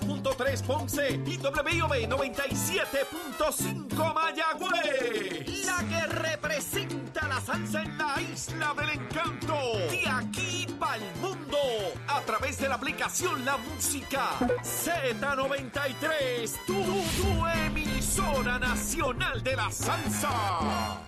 93.3 Ponce y WIOB 97.5 Mayagüez. La que representa la salsa en la isla del encanto. De aquí para el mundo. A través de la aplicación La Música Z93. Tu, tu emisora nacional de la salsa.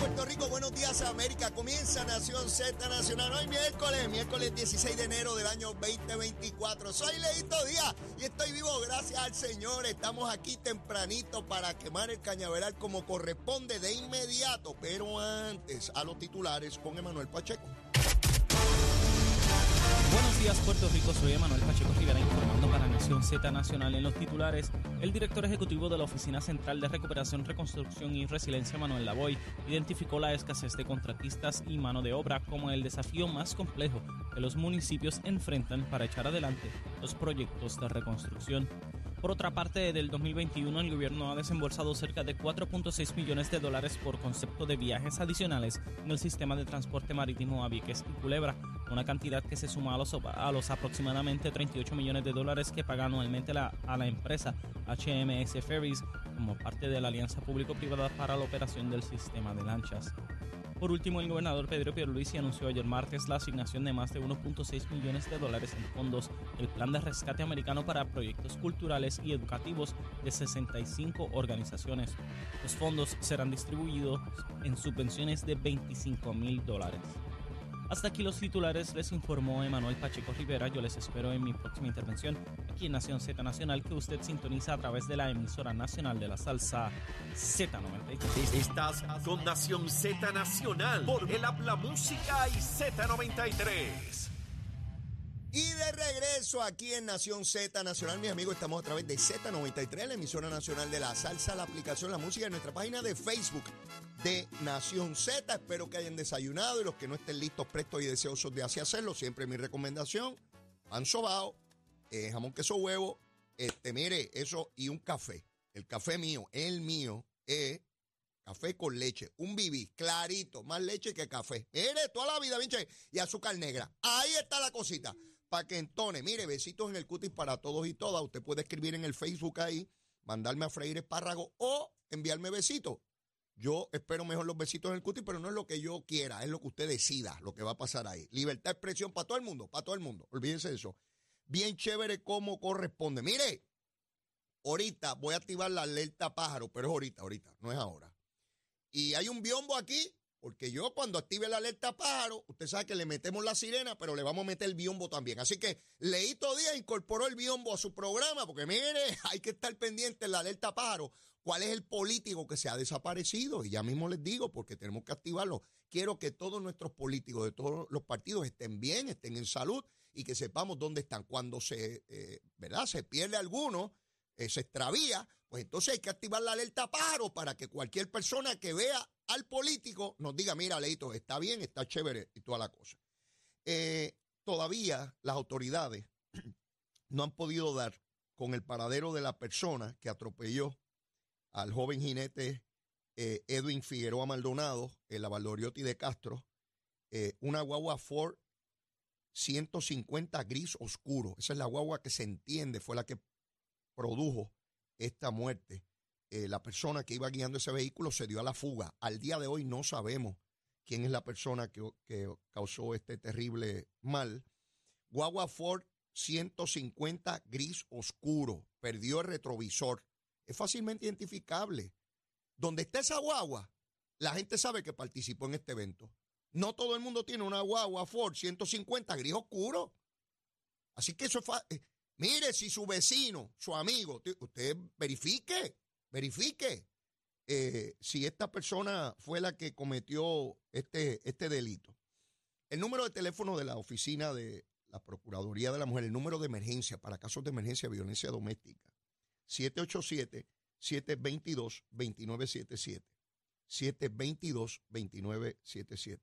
Puerto Rico, buenos días América. Comienza Nación Z Nacional hoy miércoles, miércoles 16 de enero del año 2024. Soy Leito Díaz y estoy vivo gracias al Señor. Estamos aquí tempranito para quemar el cañaveral como corresponde de inmediato. Pero antes, a los titulares con Emanuel Pacheco. Días Puerto Rico, soy Emanuel Pacheco Rivera informando para Nación Z Nacional en los titulares. El director ejecutivo de la Oficina Central de Recuperación, Reconstrucción y Resiliencia, Manuel Lavoy, identificó la escasez de contratistas y mano de obra como el desafío más complejo que los municipios enfrentan para echar adelante los proyectos de reconstrucción. Por otra parte, del 2021 el gobierno ha desembolsado cerca de 4.6 millones de dólares por concepto de viajes adicionales en el sistema de transporte marítimo a Vieques y Culebra, una cantidad que se suma a los, a los aproximadamente 38 millones de dólares que paga anualmente a la empresa HMS Ferries como parte de la alianza público-privada para la operación del sistema de lanchas. Por último, el gobernador Pedro Pierluisi anunció ayer martes la asignación de más de 1.6 millones de dólares en fondos del Plan de Rescate Americano para proyectos culturales y educativos de 65 organizaciones. Los fondos serán distribuidos en subvenciones de 25 mil dólares. Hasta aquí los titulares, les informó Emanuel Pacheco Rivera. Yo les espero en mi próxima intervención aquí en Nación Z Nacional, que usted sintoniza a través de la emisora nacional de la salsa Z93. Estás con Nación Z Nacional por el Habla Música y Z93. Y de regreso aquí en Nación Z Nacional, mis amigos, estamos a través de Z93, la emisora nacional de la salsa, la aplicación La Música, en nuestra página de Facebook de Nación Z. Espero que hayan desayunado y los que no estén listos, prestos y deseosos de así hacerlo, siempre mi recomendación, pan sobao, eh, jamón queso huevo, este, mire, eso y un café. El café mío, el mío, es café con leche, un bibí, clarito, más leche que café. Mire, toda la vida, pinche, y azúcar negra. Ahí está la cosita para que entone. Mire, besitos en el cutis para todos y todas. Usted puede escribir en el Facebook ahí, mandarme a freír espárrago o enviarme besitos. Yo espero mejor los besitos en el cutis, pero no es lo que yo quiera, es lo que usted decida, lo que va a pasar ahí. Libertad de expresión para todo el mundo, para todo el mundo. Olvídense de eso. Bien chévere como corresponde. Mire, ahorita voy a activar la alerta pájaro, pero es ahorita, ahorita, no es ahora. Y hay un biombo aquí porque yo cuando active la alerta pájaro, usted sabe que le metemos la sirena, pero le vamos a meter el biombo también. Así que Leito Díaz incorporó el biombo a su programa, porque mire, hay que estar pendiente en la alerta pájaro. ¿Cuál es el político que se ha desaparecido? Y ya mismo les digo, porque tenemos que activarlo. Quiero que todos nuestros políticos de todos los partidos estén bien, estén en salud y que sepamos dónde están. Cuando se, eh, ¿verdad? Se pierde alguno, eh, se extravía, pues entonces hay que activar la alerta pájaro para que cualquier persona que vea al político nos diga, mira, Leito, está bien, está chévere y toda la cosa. Eh, todavía las autoridades no han podido dar con el paradero de la persona que atropelló al joven jinete eh, Edwin Figueroa Maldonado en la Valdoriotti de Castro, eh, una guagua Ford 150 gris oscuro. Esa es la guagua que se entiende, fue la que produjo esta muerte. Eh, la persona que iba guiando ese vehículo se dio a la fuga. Al día de hoy no sabemos quién es la persona que, que causó este terrible mal. Guagua Ford 150 gris oscuro, perdió el retrovisor. Es fácilmente identificable. Donde está esa guagua, la gente sabe que participó en este evento. No todo el mundo tiene una guagua Ford 150 gris oscuro. Así que eso es fácil. Mire, si su vecino, su amigo, usted verifique verifique eh, si esta persona fue la que cometió este, este delito. El número de teléfono de la oficina de la Procuraduría de la Mujer, el número de emergencia para casos de emergencia de violencia doméstica, 787-722-2977. 722-2977.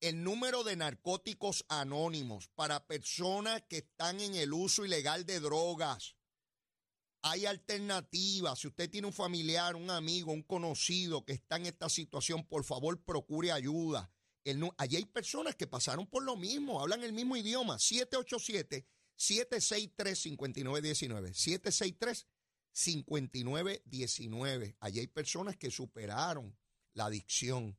El número de narcóticos anónimos para personas que están en el uso ilegal de drogas. Hay alternativas. Si usted tiene un familiar, un amigo, un conocido que está en esta situación, por favor procure ayuda. allí hay personas que pasaron por lo mismo, hablan el mismo idioma. 787-763-5919. 763-5919. Allí hay personas que superaron la adicción.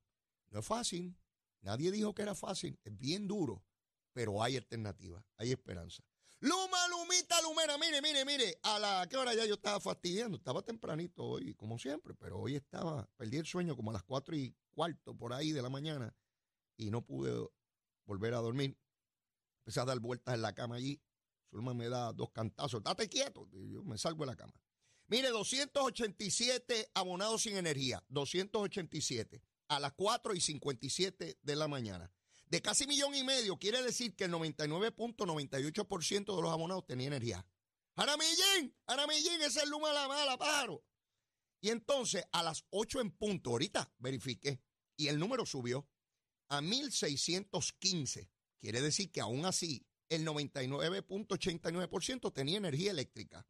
No es fácil. Nadie dijo que era fácil. Es bien duro. Pero hay alternativas. Hay esperanza. Luma, Lumita, Lumera, mire, mire, mire, a la qué hora ya yo estaba fastidiando, estaba tempranito hoy, como siempre, pero hoy estaba, perdí el sueño como a las cuatro y cuarto por ahí de la mañana y no pude volver a dormir. Empecé a dar vueltas en la cama allí. Zulma me da dos cantazos, date quieto, yo me salgo de la cama. Mire, 287 abonados sin energía, 287 a las 4 y 57 de la mañana de casi millón y medio, quiere decir que el 99.98% de los abonados tenía energía. Aramillín, Aramillín, ese es el Luma la mala, pájaro. Y entonces, a las 8 en punto, ahorita verifiqué, y el número subió a 1.615. Quiere decir que aún así, el 99.89% tenía energía eléctrica.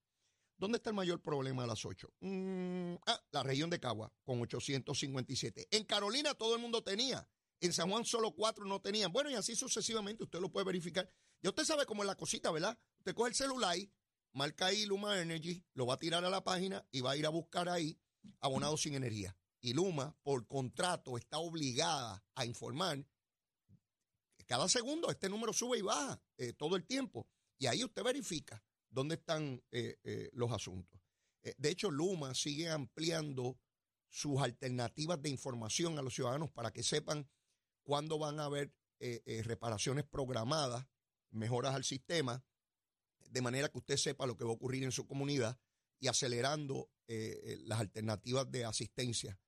¿Dónde está el mayor problema a las 8? Mm, ah, la región de Cagua, con 857. En Carolina todo el mundo tenía. En San Juan solo cuatro no tenían. Bueno, y así sucesivamente, usted lo puede verificar. Ya usted sabe cómo es la cosita, ¿verdad? Usted coge el celular, marca ahí Luma Energy, lo va a tirar a la página y va a ir a buscar ahí abonados sin energía. Y Luma, por contrato, está obligada a informar cada segundo este número sube y baja eh, todo el tiempo. Y ahí usted verifica dónde están eh, eh, los asuntos. de hecho, Luma sigue ampliando sus alternativas de información a los ciudadanos para que sepan cuándo van a haber eh, eh, reparaciones programadas, mejoras al sistema, de manera que usted sepa lo que va a ocurrir en su comunidad y acelerando eh, las alternativas de asistencia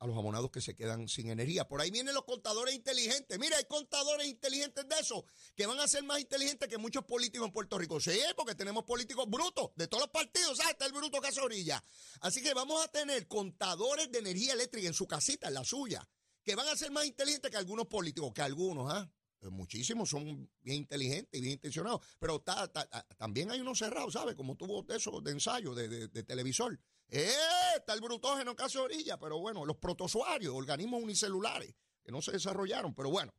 a los abonados que se quedan sin energía. Por ahí vienen los contadores inteligentes. Mira, hay contadores inteligentes de eso, que van a ser más inteligentes que muchos políticos en Puerto Rico. Sí, porque tenemos políticos brutos de todos los partidos. ¿sabes? Está el bruto que orilla. Así que vamos a tener contadores de energía eléctrica en su casita, en la suya que van a ser más inteligentes que algunos políticos, que algunos, ¿ah? Eh, muchísimos son bien inteligentes y bien intencionados, pero también hay unos cerrados, ¿sabes? Como tuvo de eso, de ensayo, de, televisor. ¡Eh! Está el brutógeno caso orilla, pero bueno, los protozoarios, organismos unicelulares, que no se desarrollaron, pero bueno,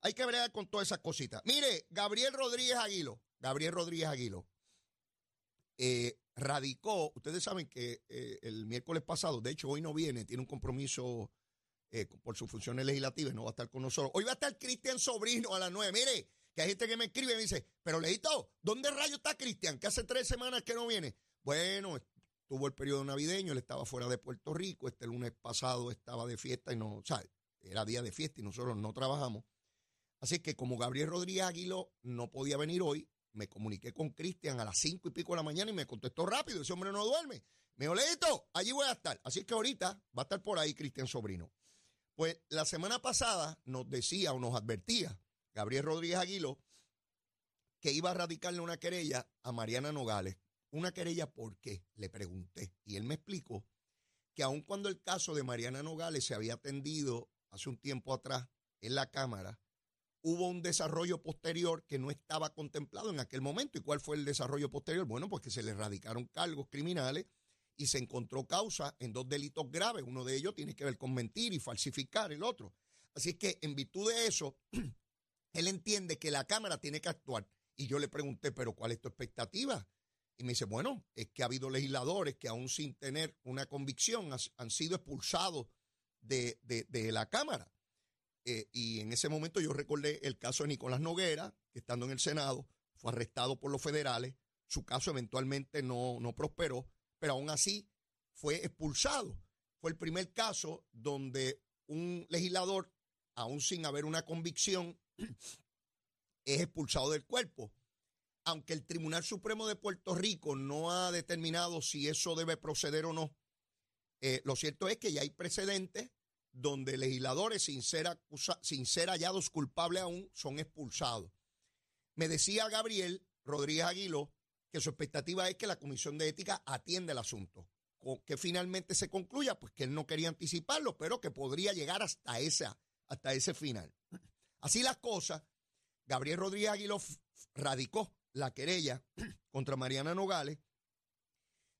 hay que ver con todas esas cositas. Mire, Gabriel Rodríguez Aguilo, Gabriel Rodríguez Aguilo, eh, radicó, ustedes saben que eh, el miércoles pasado, de hecho hoy no viene, tiene un compromiso eh, por sus funciones legislativas, no va a estar con nosotros. Hoy va a estar Cristian Sobrino a las nueve. Mire, que hay gente que me escribe y me dice, pero Leito, ¿dónde rayo está Cristian? Que hace tres semanas que no viene. Bueno, tuvo el periodo navideño, él estaba fuera de Puerto Rico, este lunes pasado estaba de fiesta y no, o sea, era día de fiesta y nosotros no trabajamos. Así que como Gabriel Rodríguez Aguilo no podía venir hoy, me comuniqué con Cristian a las cinco y pico de la mañana y me contestó rápido, ese hombre no duerme. Me dijo, allí voy a estar. Así que ahorita va a estar por ahí Cristian Sobrino. Pues la semana pasada nos decía o nos advertía Gabriel Rodríguez Aguilo que iba a radicarle una querella a Mariana Nogales. ¿Una querella por qué? Le pregunté. Y él me explicó que aun cuando el caso de Mariana Nogales se había atendido hace un tiempo atrás en la Cámara, hubo un desarrollo posterior que no estaba contemplado en aquel momento. ¿Y cuál fue el desarrollo posterior? Bueno, pues que se le radicaron cargos criminales y se encontró causa en dos delitos graves. Uno de ellos tiene que ver con mentir y falsificar el otro. Así que en virtud de eso, él entiende que la Cámara tiene que actuar. Y yo le pregunté, pero ¿cuál es tu expectativa? Y me dice, bueno, es que ha habido legisladores que aún sin tener una convicción han sido expulsados de, la Cámara. Eh, y en ese momento yo recordé el caso de Nicolás Noguera, que estando en el Senado fue arrestado por los federales. Su caso eventualmente no, no prosperó pero aún así fue expulsado. Fue el primer caso donde un legislador, aún sin haber una convicción, es expulsado del cuerpo. Aunque el Tribunal Supremo de Puerto Rico no ha determinado si eso debe proceder o no, eh, lo cierto es que ya hay precedentes donde legisladores sin ser, sin ser hallados culpables aún son expulsados. Me decía Gabriel Rodríguez Aguilo que su expectativa es que la Comisión de Ética atienda el asunto. Que finalmente se concluya, pues que él no quería anticiparlo, pero que podría llegar hasta, esa, hasta ese final. Así las cosas, Gabriel Rodríguez Aguiló radicó la querella contra Mariana Nogales.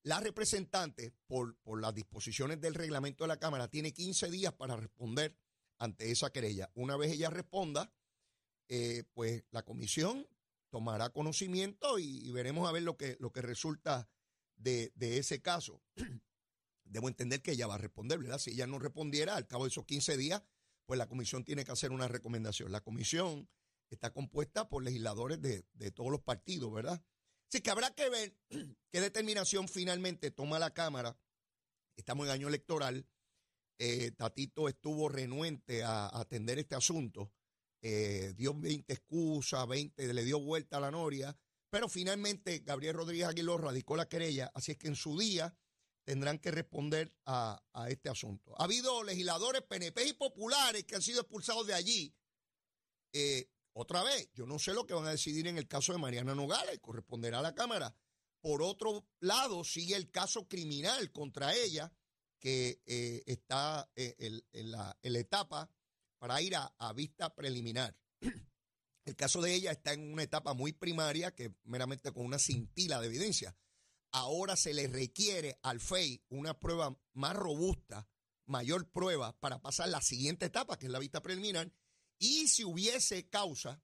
La representante, por, por las disposiciones del reglamento de la Cámara, tiene 15 días para responder ante esa querella. Una vez ella responda, eh, pues la comisión tomará conocimiento y, veremos a ver lo que, lo que resulta de, de ese caso. Debo entender que ella va a responder, ¿verdad? Si ella no respondiera al cabo de esos 15 días, pues la comisión tiene que hacer una recomendación. La comisión está compuesta por legisladores de, todos los partidos, ¿verdad? Así que habrá que ver qué determinación finalmente toma la Cámara. Estamos en año electoral. Eh, Tatito estuvo renuente a, atender este asunto. Eh, dio 20 excusas, 20, le dio vuelta a la noria. Pero finalmente Gabriel Rodríguez Aguiló radicó la querella. Así es que en su día tendrán que responder a, este asunto. Ha habido legisladores PNP y populares que han sido expulsados de allí. Eh, otra vez, yo no sé lo que van a decidir en el caso de Mariana Nogales, corresponderá a la Cámara. Por otro lado, sigue el caso criminal contra ella, que eh, está eh, en, la, etapa para ir a, a vista preliminar. El caso de ella está en una etapa muy primaria, que meramente con una cintila de evidencia ahora se le requiere al FEI una prueba más robusta, mayor prueba para pasar la siguiente etapa, que es la vista preliminar, y si hubiese causa,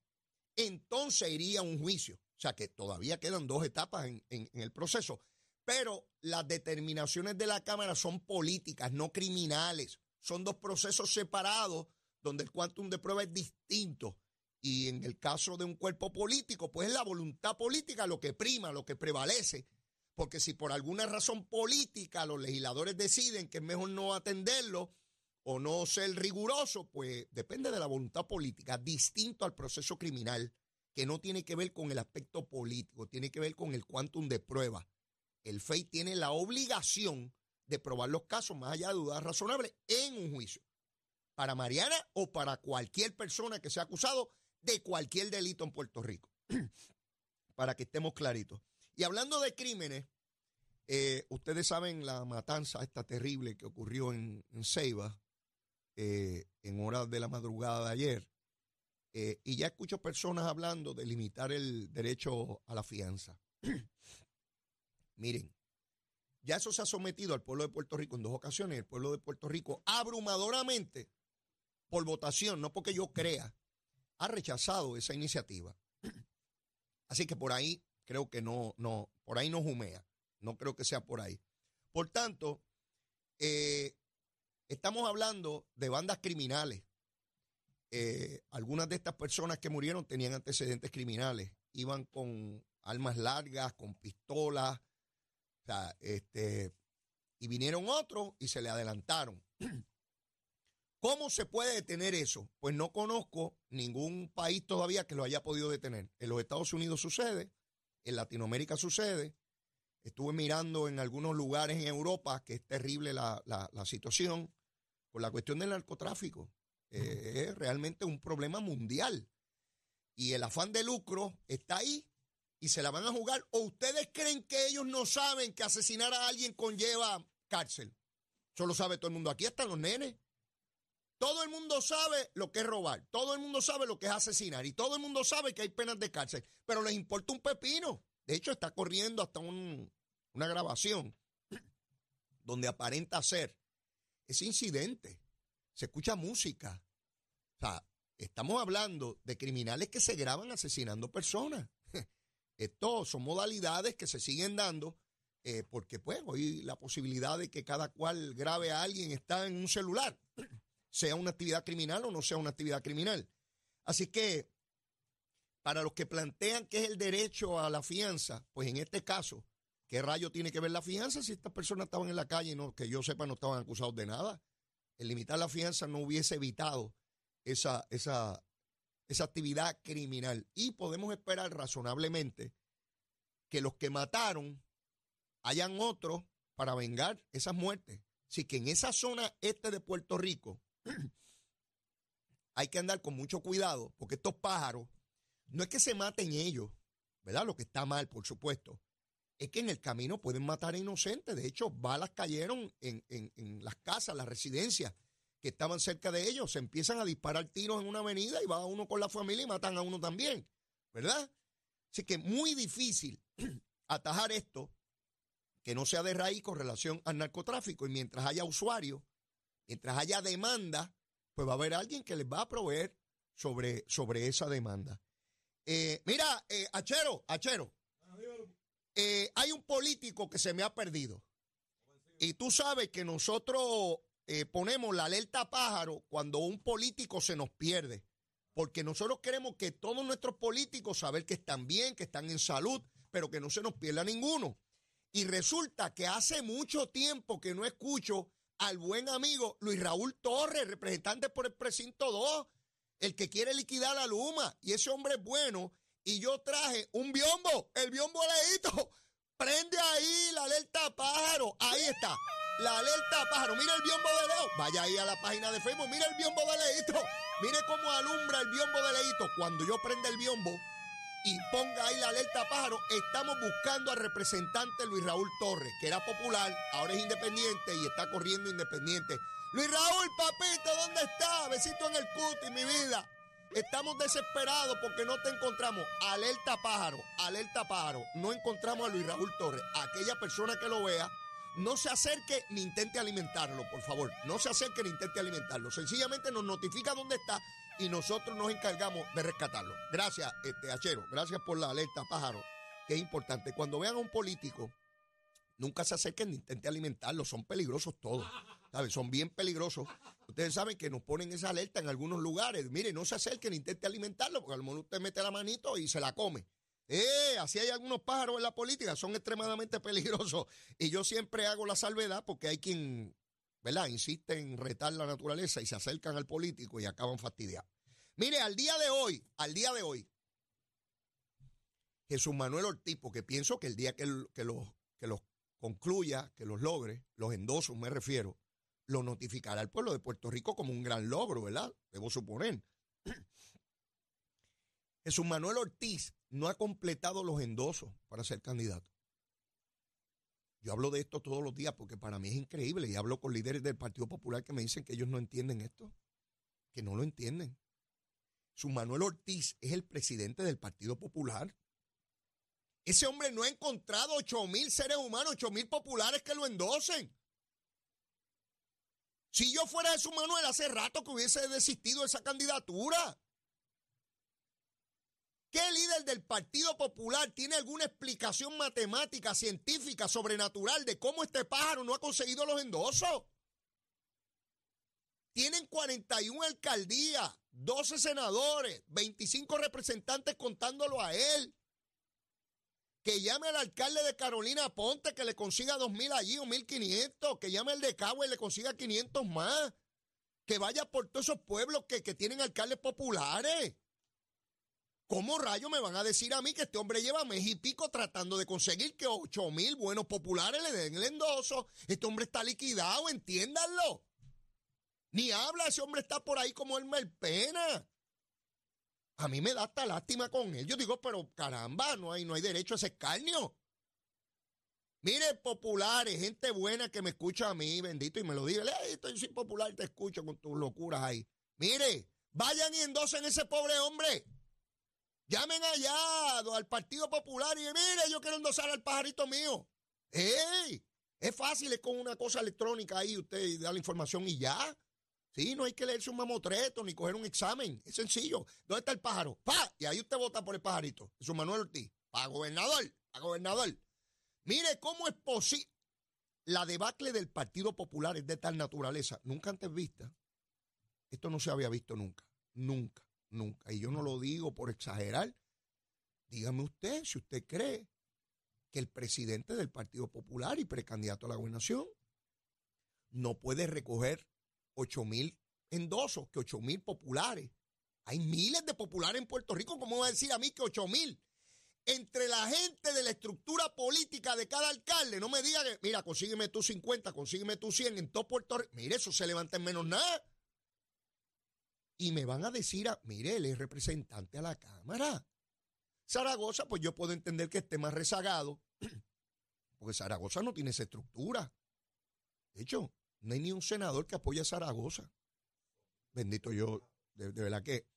entonces iría a un juicio. O sea que todavía quedan dos etapas en, el proceso. Pero las determinaciones de la Cámara son políticas, no criminales. Son dos procesos separados donde el quantum de prueba es distinto. Y en el caso de un cuerpo político, pues es la voluntad política lo que prima, lo que prevalece porque si por alguna razón política los legisladores deciden que es mejor no atenderlo o no ser riguroso, pues depende de la voluntad política, distinto al proceso criminal, que no tiene que ver con el aspecto político, tiene que ver con el quantum de prueba. El FEI tiene la obligación de probar los casos más allá de dudas razonables en un juicio. Para Mariana o para cualquier persona que sea acusado de cualquier delito en Puerto Rico. para que estemos claritos. Y hablando de crímenes, eh, ustedes saben la matanza esta terrible que ocurrió en, Ceiba eh, en horas de la madrugada de ayer. Eh, y ya escucho personas hablando de limitar el derecho a la fianza. Miren, ya eso se ha sometido al pueblo de Puerto Rico en dos ocasiones. El pueblo de Puerto Rico abrumadoramente, por votación, no porque yo crea, ha rechazado esa iniciativa. Así que por ahí creo que no, no, por ahí no jumea. No creo que sea por ahí. Por tanto, eh, estamos hablando de bandas criminales. Eh, algunas de estas personas que murieron tenían antecedentes criminales. Iban con armas largas, con pistolas. este, y vinieron otros y se le adelantaron. ¿Cómo se puede detener eso? Pues no conozco ningún país todavía que lo haya podido detener. En los Estados Unidos sucede, en Latinoamérica sucede. Estuve mirando en algunos lugares en Europa que es terrible la, situación con la cuestión del narcotráfico. Eh, es realmente un problema mundial. Y el afán de lucro está ahí y se la van a jugar. ¿O ustedes creen que ellos no saben que asesinar a alguien conlleva cárcel? Eso lo sabe todo el mundo. Aquí están los nenes. Todo el mundo sabe lo que es robar, todo el mundo sabe lo que es asesinar y todo el mundo sabe que hay penas de cárcel, pero les importa un pepino. De hecho, está corriendo hasta una grabación donde aparenta ser ese incidente. Se escucha música. O sea, estamos hablando de criminales que se graban asesinando personas. Esto son modalidades que se siguen dando eh, porque, pues, hoy la posibilidad de que cada cual grabe a alguien está en un celular sea una actividad criminal o no sea una actividad criminal. Así que, para los que plantean que es el derecho a la fianza, pues en este caso, ¿qué rayo tiene que ver la fianza si estas personas estaban en la calle y no, que yo sepa no estaban acusados de nada? El limitar la fianza no hubiese evitado esa, esa, esa actividad criminal. Y podemos esperar razonablemente que los que mataron hayan otros para vengar esas muertes. Así que en esa zona este de Puerto Rico, hay que andar con mucho cuidado porque estos pájaros no es que se maten ellos, ¿verdad? Lo que está mal, por supuesto. Es que en el camino pueden matar a inocentes. De hecho, balas cayeron en, en las casas, las residencias que estaban cerca de ellos. Se empiezan a disparar tiros en una avenida y va uno con la familia y matan a uno también, ¿verdad? Así que muy difícil atajar esto que no sea de raíz con relación al narcotráfico. Y mientras haya usuarios Mientras haya demanda, pues va a haber alguien que les va a proveer sobre, sobre esa demanda. Eh, mira, eh, Achero, Achero, eh, hay un político que se me ha perdido. Y tú sabes que nosotros ponemos la alerta pájaro cuando un político se nos pierde. Porque nosotros queremos que todos nuestros políticos saber que están bien, que están en salud, pero que no se nos pierda ninguno. Y resulta que hace mucho tiempo que no escucho al buen amigo Luis Raúl Torres, representante por el precinto 2, el que quiere liquidar la Luma. Y ese hombre es bueno. Y yo traje un biombo, el biombo leíto. Prende ahí la alerta pájaro. Ahí está. La alerta pájaro. Mira el biombo de Leo. Vaya ahí a la página de Facebook. Mira el biombo de leíto. Mire cómo alumbra el biombo de leíto. Cuando yo prende el biombo y ponga ahí la alerta pájaro, estamos buscando al representante Luis Raúl Torres, que era popular, ahora es independiente y está corriendo independiente. Luis Raúl, papito, ¿dónde está? Besito en el cuti, mi vida. Estamos desesperados porque no te encontramos. Alerta pájaro, alerta pájaro. No encontramos a Luis Raúl Torres. Aquella persona que lo vea, no se acerque ni intente alimentarlo, por favor. No se acerque ni intente alimentarlo. Sencillamente nos notifica dónde está y nosotros nos encargamos de rescatarlo. Gracias, este Achero. Gracias por la alerta, pájaro, que es importante. Cuando vean a un político, nunca se acerquen ni intente alimentarlo. Son peligrosos todos. Son bien peligrosos. Ustedes saben que nos ponen esa alerta en algunos lugares. Mire, no se acerquen, intente alimentarlo, porque a lo mejor usted mete la manito y se la come. Eh, así hay algunos pájaros en la política, son extremadamente peligrosos. Y yo siempre hago la salvedad porque hay quien, ¿verdad?, insiste en retar la naturaleza y se acercan al político y acaban fastidiados. Mire, al día de hoy, al día de hoy, Jesús Manuel Ortiz, porque pienso que el día que, los, que los concluya, que los logre, los endosos me refiero, lo notificará al pueblo de Puerto Rico como un gran logro, ¿verdad? Debo suponer. Jesús Manuel Ortiz no ha completado los endosos para ser candidato. Yo hablo de esto todos los días porque para mí es increíble y hablo con líderes del Partido Popular que me dicen que ellos no entienden esto, que no lo entienden. Jesús Manuel Ortiz es el presidente del Partido Popular. Ese hombre no ha encontrado ocho mil seres humanos, ocho mil populares que lo endosen. Si yo fuera Jesús Manuel, hace rato que hubiese desistido de esa candidatura. ¿Qué líder del Partido Popular tiene alguna explicación matemática, científica, sobrenatural de cómo este pájaro no ha conseguido los endosos? Tienen 41 alcaldías, 12 senadores, 25 representantes contándolo a él que llame al alcalde de Carolina Ponte que le consiga dos mil allí o mil quinientos, que llame al de Cabo y le consiga 500 más, que vaya por todos esos pueblos que, tienen alcaldes populares. ¿Cómo rayos me van a decir a mí que este hombre lleva mes y pico tratando de conseguir que ocho mil buenos populares le den el endoso? Este hombre está liquidado, entiéndanlo. Ni habla, ese hombre está por ahí como el Melpena. A mí me da hasta lástima con él. Yo digo, pero caramba, no hay, no hay derecho a ese escarnio. Mire, populares, gente buena que me escucha a mí, bendito, y me lo diga, estoy sin popular, te escucho con tus locuras ahí. Mire, vayan y endosen ese pobre hombre. Llamen allá al Partido Popular y mire, yo quiero endosar al pajarito mío. ¡Ey! Es fácil, es con una cosa electrónica ahí, usted da la información y ya. Sí, no hay que leerse un mamotreto ni coger un examen. Es sencillo. ¿Dónde está el pájaro? ¡Pa! Y ahí usted vota por el pajarito. Jesús Manuel Ortiz. Para gobernador. Para gobernador. Mire cómo es posible. La debacle del Partido Popular es de tal naturaleza. Nunca antes vista. Esto no se había visto nunca. Nunca. Nunca. Y yo no lo digo por exagerar. Dígame usted si usted cree que el presidente del Partido Popular y precandidato a la gobernación no puede recoger 8 mil endosos, que 8 mil populares. Hay miles de populares en Puerto Rico, ¿cómo va a decir a mí que 8 mil? Entre la gente de la estructura política de cada alcalde, no me diga que, mira, consígueme tú 50, consígueme tú 100 en todo Puerto Rico. Mire, eso se levanta en menos nada. Y me van a decir, a, mire, él es representante a la Cámara. Zaragoza, pues yo puedo entender que esté más rezagado, porque Zaragoza no tiene esa estructura. De hecho, no hay ni un senador que apoye a Zaragoza. Bendito yo, de, verdad que.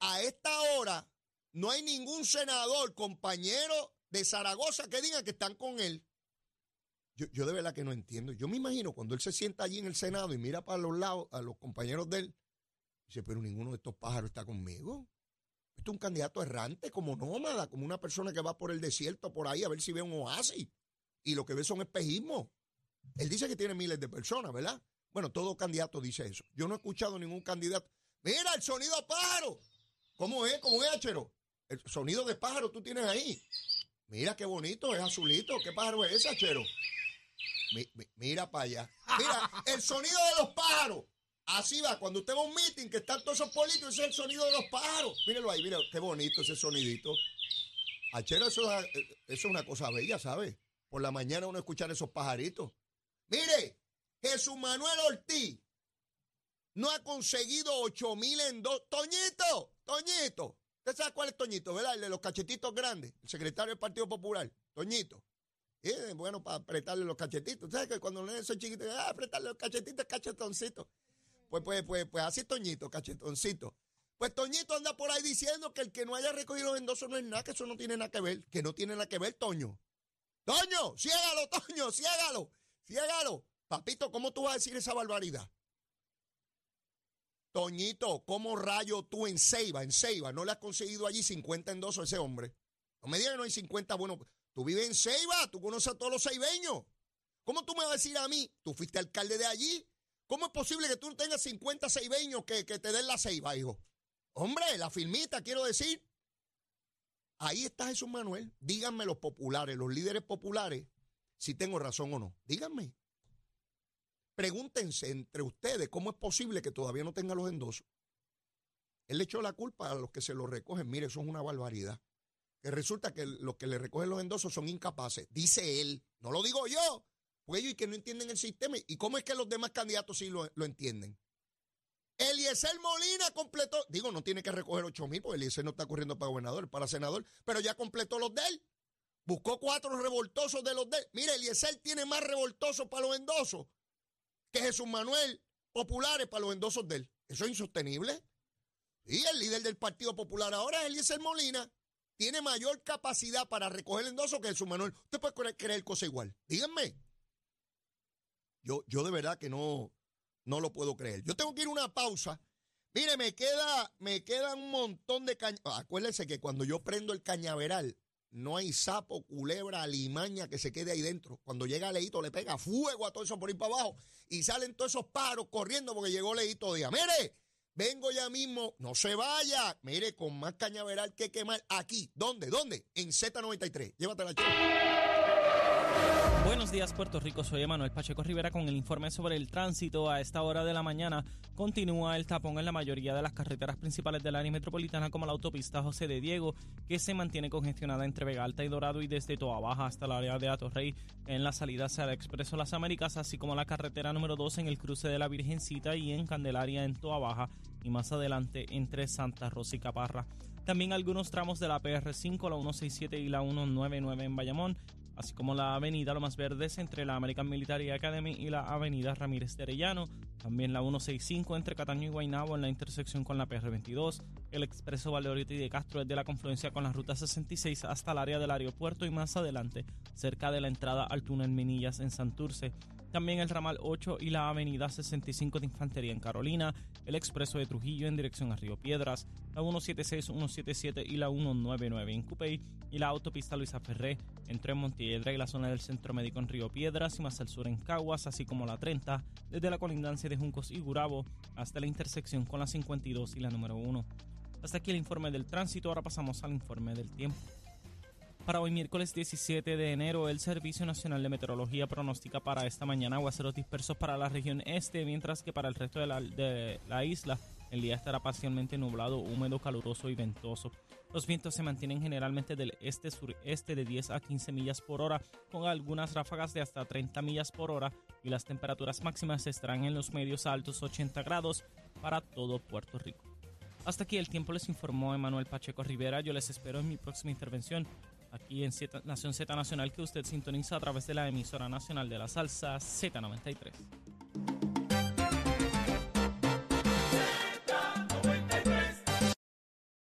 A esta hora no hay ningún senador, compañero de Zaragoza que diga que están con él. Yo, de verdad que no entiendo. Yo me imagino cuando él se sienta allí en el Senado y mira para los lados a los compañeros de él, Dice, pero ninguno de estos pájaros está conmigo. Esto es un candidato errante, como nómada, como una persona que va por el desierto por ahí a ver si ve un oasis. Y lo que ve son espejismos. Él dice que tiene miles de personas, ¿verdad? Bueno, todo candidato dice eso. Yo no he escuchado ningún candidato. Mira el sonido pájaro. ¿Cómo es? ¿Cómo es, Achero? El sonido de pájaro tú tienes ahí. Mira qué bonito, es azulito. ¿Qué pájaro es ese, Achero? mira para allá. Mira, el sonido de los pájaros. Así va, cuando usted va a un meeting que están todos esos políticos, ese es el sonido de los pájaros. Míralo ahí, mira, qué bonito ese sonidito. Achero, eso, eso es una cosa bella, ¿sabes? Por la mañana uno escuchar esos pajaritos. Mire, Jesús Manuel Ortiz no ha conseguido 8 mil en dos. Toñito, Toñito. ¿Usted sabe cuál es Toñito, verdad? El de los cachetitos grandes, el secretario del Partido Popular. Toñito. Eh, bueno, para apretarle los cachetitos. ¿Sabes que cuando los son chiquitos, ah, apretarle los cachetitos, cachetoncito? Pues, pues, pues, pues así Toñito, cachetoncito. Pues Toñito anda por ahí diciendo que el que no haya recogido los endosos no es nada, que eso no tiene nada que ver, que no tiene nada que ver, Toño. Toño, ciégalo, Toño, ciégalo, ciégalo. Papito, ¿cómo tú vas a decir esa barbaridad? Toñito, ¿cómo rayo tú en Ceiba, en Ceiba, no le has conseguido allí 50 endosos a ese hombre? No me digas que no hay 50 bueno, Tú vives en Ceiba, tú conoces a todos los ceibeños. ¿Cómo tú me vas a decir a mí? Tú fuiste alcalde de allí. ¿Cómo es posible que tú no tengas 50 ceibeños que, que te den la Ceiba, hijo? Hombre, la filmita, quiero decir. Ahí está Jesús Manuel. Díganme los populares, los líderes populares, si tengo razón o no. Díganme. Pregúntense entre ustedes cómo es posible que todavía no tenga los endosos. Él le echó la culpa a los que se lo recogen. Mire, eso es una barbaridad. Que resulta que los que le recogen los endosos son incapaces. Dice él. No lo digo yo. Pues ellos y que no entienden el sistema. ¿Y cómo es que los demás candidatos sí lo, lo entienden? Eliezer Molina completó. Digo, no tiene que recoger 8 mil, porque Eliezer no está corriendo para gobernador, para senador. Pero ya completó los de él. Buscó cuatro revoltosos de los de. Mire, Eliezer tiene más revoltosos para los endosos que Jesús Manuel populares para los endosos de él. Eso es insostenible. Y el líder del Partido Popular ahora es Eliezer Molina. Tiene mayor capacidad para recoger el que Jesús Manuel. Usted puede creer cosa igual. Díganme. Yo, yo de verdad que no, no lo puedo creer. Yo tengo que ir a una pausa. Mire, me queda, me queda un montón de caña. Acuérdense que cuando yo prendo el cañaveral, no hay sapo, culebra, limaña que se quede ahí dentro. Cuando llega Leito le pega fuego a todo eso por ir para abajo y salen todos esos paros corriendo porque llegó Leito día. Mire, vengo ya mismo, no se vaya. Mire, con más cañaveral que quemar aquí. ¿Dónde? ¿Dónde? En Z93. Llévatela, Buenos días Puerto Rico, soy Emanuel Pacheco Rivera con el informe sobre el tránsito. A esta hora de la mañana continúa el tapón en la mayoría de las carreteras principales del área metropolitana como la autopista José de Diego, que se mantiene congestionada entre Vega Alta y Dorado y desde Toa Baja hasta el área de Atorrey en la salida hacia el Expreso Las Américas, así como la carretera número 2 en el cruce de la Virgencita y en Candelaria en Toa Baja y más adelante entre Santa Rosa y Caparra. También algunos tramos de la PR5, la 167 y la 199 en Bayamón así como la avenida Lomas Verdes entre la American Military Academy y la avenida Ramírez de Arellano, también la 165 entre Cataño y Guaynabo en la intersección con la PR22, el expreso Valdeorito y de Castro desde la confluencia con la ruta 66 hasta el área del aeropuerto y más adelante, cerca de la entrada al túnel Minillas en Santurce, también el ramal 8 y la avenida 65 de Infantería en Carolina, el expreso de Trujillo en dirección a Río Piedras, la 176, 177 y la 199 en Cupey y la autopista Luisa Ferré entre Montiedra y la zona del Centro Médico en Río Piedras y más al sur en Caguas, así como la 30 desde la colindancia de Juncos y Gurabo hasta la intersección con la 52 y la número 1. Hasta aquí el informe del tránsito, ahora pasamos al informe del tiempo. Para hoy miércoles 17 de enero, el Servicio Nacional de Meteorología pronostica para esta mañana aguaceros dispersos para la región este, mientras que para el resto de la, de la isla el día estará parcialmente nublado, húmedo, caluroso y ventoso. Los vientos se mantienen generalmente del este-sureste de 10 a 15 millas por hora, con algunas ráfagas de hasta 30 millas por hora, y las temperaturas máximas estarán en los medios altos 80 grados para todo Puerto Rico. Hasta aquí el tiempo les informó Emanuel Pacheco Rivera. Yo les espero en mi próxima intervención aquí en Nación Z Nacional que usted sintoniza a través de la emisora nacional de la salsa Z93.